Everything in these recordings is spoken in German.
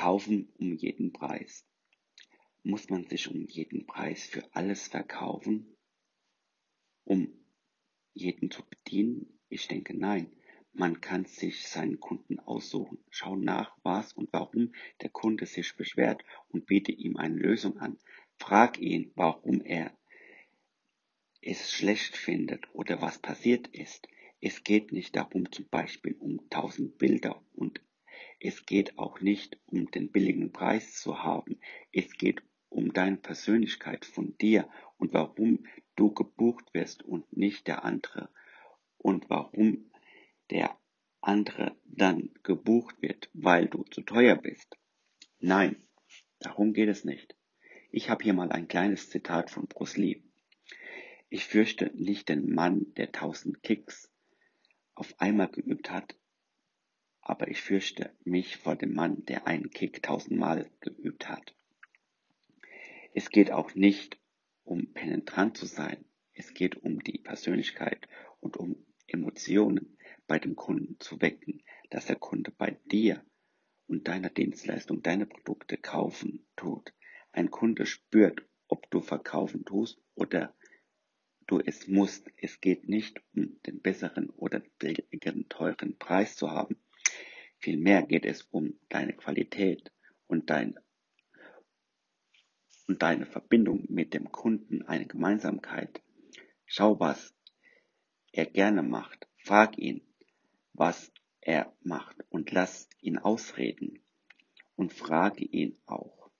Verkaufen um jeden Preis. Muss man sich um jeden Preis für alles verkaufen, um jeden zu bedienen? Ich denke nein. Man kann sich seinen Kunden aussuchen. Schau nach, was und warum der Kunde sich beschwert und biete ihm eine Lösung an. Frag ihn, warum er es schlecht findet oder was passiert ist. Es geht nicht darum, zum Beispiel um tausend Bilder und es geht auch nicht um den billigen Preis zu haben. Es geht um deine Persönlichkeit von dir und warum du gebucht wirst und nicht der andere und warum der andere dann gebucht wird, weil du zu teuer bist. Nein, darum geht es nicht. Ich habe hier mal ein kleines Zitat von Bruce Lee. Ich fürchte nicht den Mann, der tausend Kicks auf einmal geübt hat, aber ich fürchte mich vor dem Mann, der einen Kick tausendmal geübt hat. Es geht auch nicht um penetrant zu sein, es geht um die Persönlichkeit und um Emotionen bei dem Kunden zu wecken, dass der Kunde bei dir und deiner Dienstleistung deine Produkte kaufen tut. Ein Kunde spürt, ob du verkaufen tust oder du es musst. Es geht nicht um den besseren oder billigeren, teuren Preis zu haben. Vielmehr geht es um deine Qualität und dein und deine Verbindung mit dem Kunden, eine Gemeinsamkeit. Schau, was er gerne macht. Frag ihn, was er macht und lass ihn ausreden und frage ihn auch.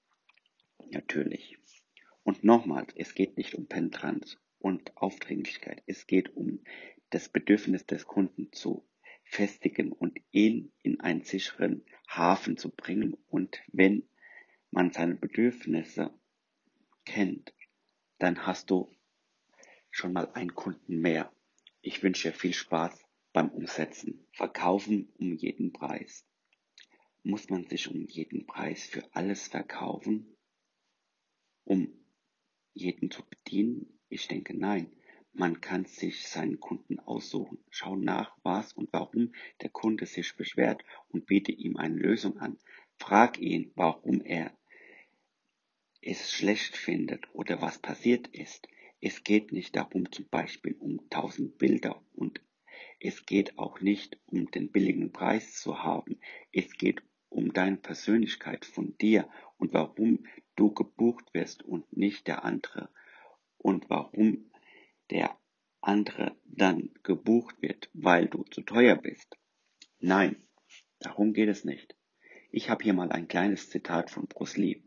Natürlich. Und nochmals, es geht nicht um Penetranz und Aufdringlichkeit. Es geht um das Bedürfnis des Kunden zu festigen und ihn in einen sicheren Hafen zu bringen. Und wenn man seine Bedürfnisse kennt, dann hast du schon mal einen Kunden mehr. Ich wünsche dir viel Spaß beim Umsetzen. Verkaufen um jeden Preis. Muss man sich um jeden Preis für alles verkaufen, um jeden zu bedienen? Ich denke nein. Man kann sich seinen Kunden aussuchen. Schau nach, was und warum der Kunde sich beschwert und biete ihm eine Lösung an. Frag ihn, warum er es schlecht findet oder was passiert ist. Es geht nicht darum, zum Beispiel um tausend Bilder und es geht auch nicht um den billigen Preis zu haben. Es geht um deine Persönlichkeit von dir und warum du gebucht wirst und nicht der andere und warum der andere dann gebucht wird, weil du zu teuer bist. Nein, darum geht es nicht. Ich habe hier mal ein kleines Zitat von Bruce Lee.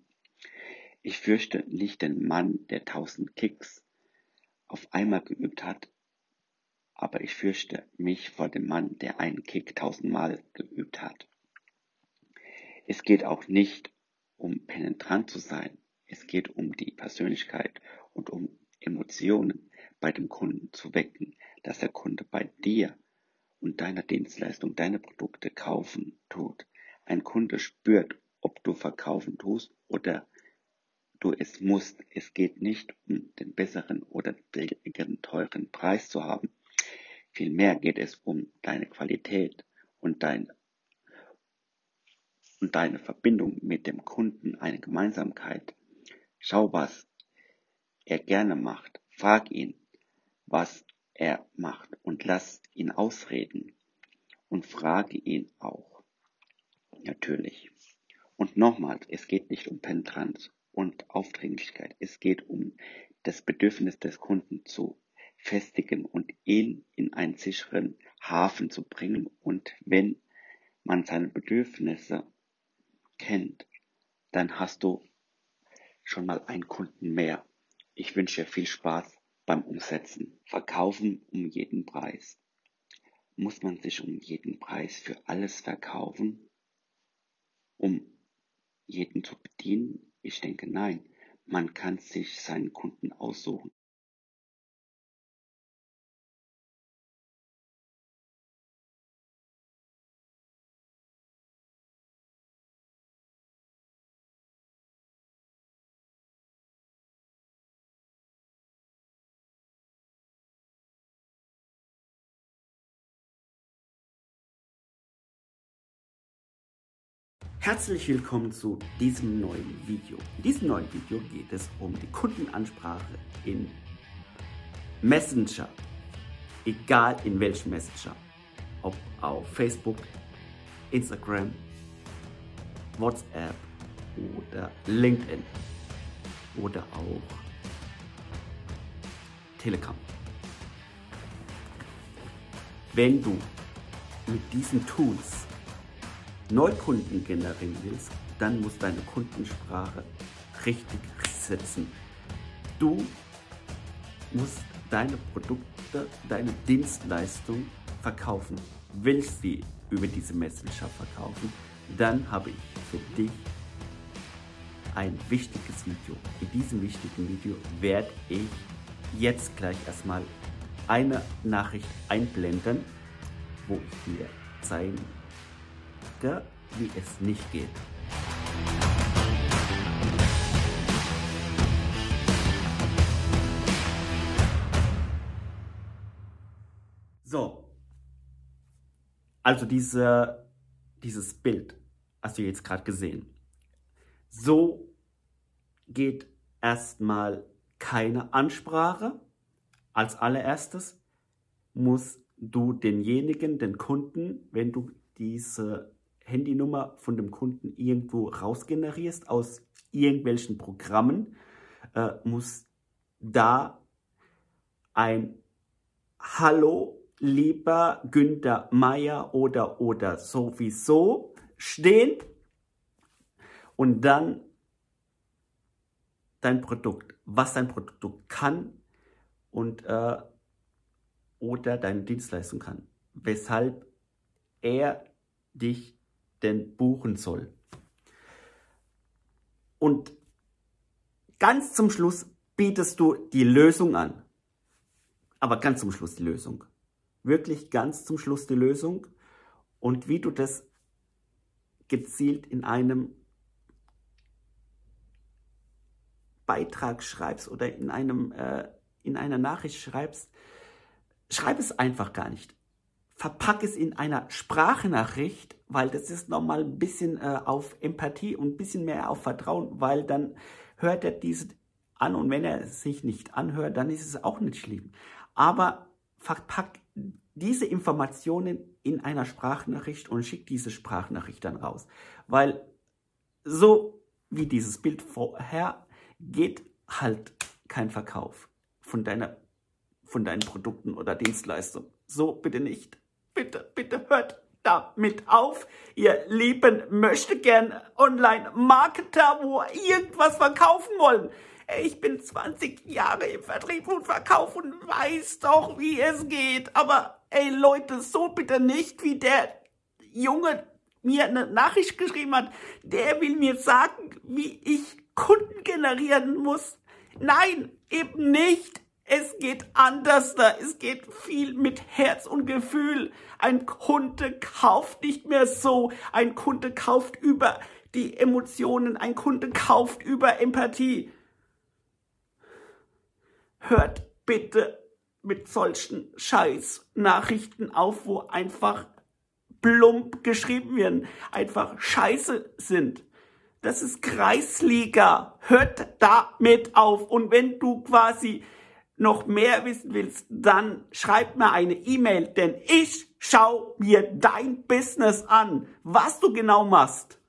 Ich fürchte nicht den Mann, der tausend Kicks auf einmal geübt hat, aber ich fürchte mich vor dem Mann, der einen Kick tausendmal geübt hat. Es geht auch nicht um penetrant zu sein, es geht um die Persönlichkeit und um Emotionen bei dem Kunden zu wecken, dass der Kunde bei dir und deiner Dienstleistung deine Produkte kaufen tut. Ein Kunde spürt, ob du verkaufen tust oder du es musst. Es geht nicht um den besseren oder billigeren, teuren Preis zu haben. Vielmehr geht es um deine Qualität und dein und deine Verbindung mit dem Kunden, eine Gemeinsamkeit. Schau, was er gerne macht. Frag ihn, was er macht und lass ihn ausreden und frage ihn auch. Natürlich. Und nochmals, es geht nicht um Penetranz und Aufdringlichkeit. Es geht um das Bedürfnis des Kunden zu festigen und ihn in einen sicheren Hafen zu bringen. Und wenn man seine Bedürfnisse kennt, dann hast du schon mal einen Kunden mehr. Ich wünsche dir viel Spaß beim Umsetzen. Verkaufen um jeden Preis. Muss man sich um jeden Preis für alles verkaufen, um jeden zu bedienen? Ich denke nein. Man kann sich seinen Kunden aussuchen. Herzlich willkommen zu diesem neuen Video. In diesem neuen Video geht es um die Kundenansprache in Messenger. Egal in welchem Messenger. Ob auf Facebook, Instagram, WhatsApp oder LinkedIn oder auch Telegram. Wenn du mit diesen Tools Neukunden generieren willst, dann muss deine Kundensprache richtig setzen. Du musst deine Produkte, deine Dienstleistung verkaufen. Willst sie über diese Messenger verkaufen, dann habe ich für dich ein wichtiges Video. In diesem wichtigen Video werde ich jetzt gleich erstmal eine Nachricht einblenden, wo ich dir zeige, wie es nicht geht. So, also diese, dieses Bild hast du jetzt gerade gesehen. So geht erstmal keine Ansprache. Als allererstes musst du denjenigen, den Kunden, wenn du diese Handynummer von dem Kunden irgendwo rausgenerierst aus irgendwelchen Programmen, äh, muss da ein Hallo, lieber Günther Meier oder oder sowieso stehen und dann dein Produkt, was dein Produkt kann und äh, oder deine Dienstleistung kann, weshalb er dich denn buchen soll. Und ganz zum Schluss bietest du die Lösung an. Aber ganz zum Schluss die Lösung. Wirklich ganz zum Schluss die Lösung. Und wie du das gezielt in einem Beitrag schreibst oder in, einem, äh, in einer Nachricht schreibst, schreib es einfach gar nicht. Verpack es in einer Sprachnachricht, weil das ist nochmal ein bisschen äh, auf Empathie und ein bisschen mehr auf Vertrauen, weil dann hört er diese an und wenn er sich nicht anhört, dann ist es auch nicht schlimm. Aber verpack diese Informationen in einer Sprachnachricht und schick diese Sprachnachricht dann raus. Weil so wie dieses Bild vorher geht halt kein Verkauf von, deiner, von deinen Produkten oder Dienstleistungen. So bitte nicht. Bitte, bitte hört damit auf, ihr lieben möchte gern Online-Marketer, wo irgendwas verkaufen wollen. Ich bin 20 Jahre im Vertrieb und Verkauf und weiß doch, wie es geht. Aber ey Leute, so bitte nicht, wie der Junge mir eine Nachricht geschrieben hat. Der will mir sagen, wie ich Kunden generieren muss. Nein, eben nicht. Es geht anders da. Es geht viel mit Herz und Gefühl. Ein Kunde kauft nicht mehr so. Ein Kunde kauft über die Emotionen. Ein Kunde kauft über Empathie. Hört bitte mit solchen Scheiß-Nachrichten auf, wo einfach plump geschrieben werden, einfach scheiße sind. Das ist Kreisliga. Hört damit auf. Und wenn du quasi noch mehr wissen willst, dann schreib mir eine E-Mail, denn ich schau mir dein Business an, was du genau machst.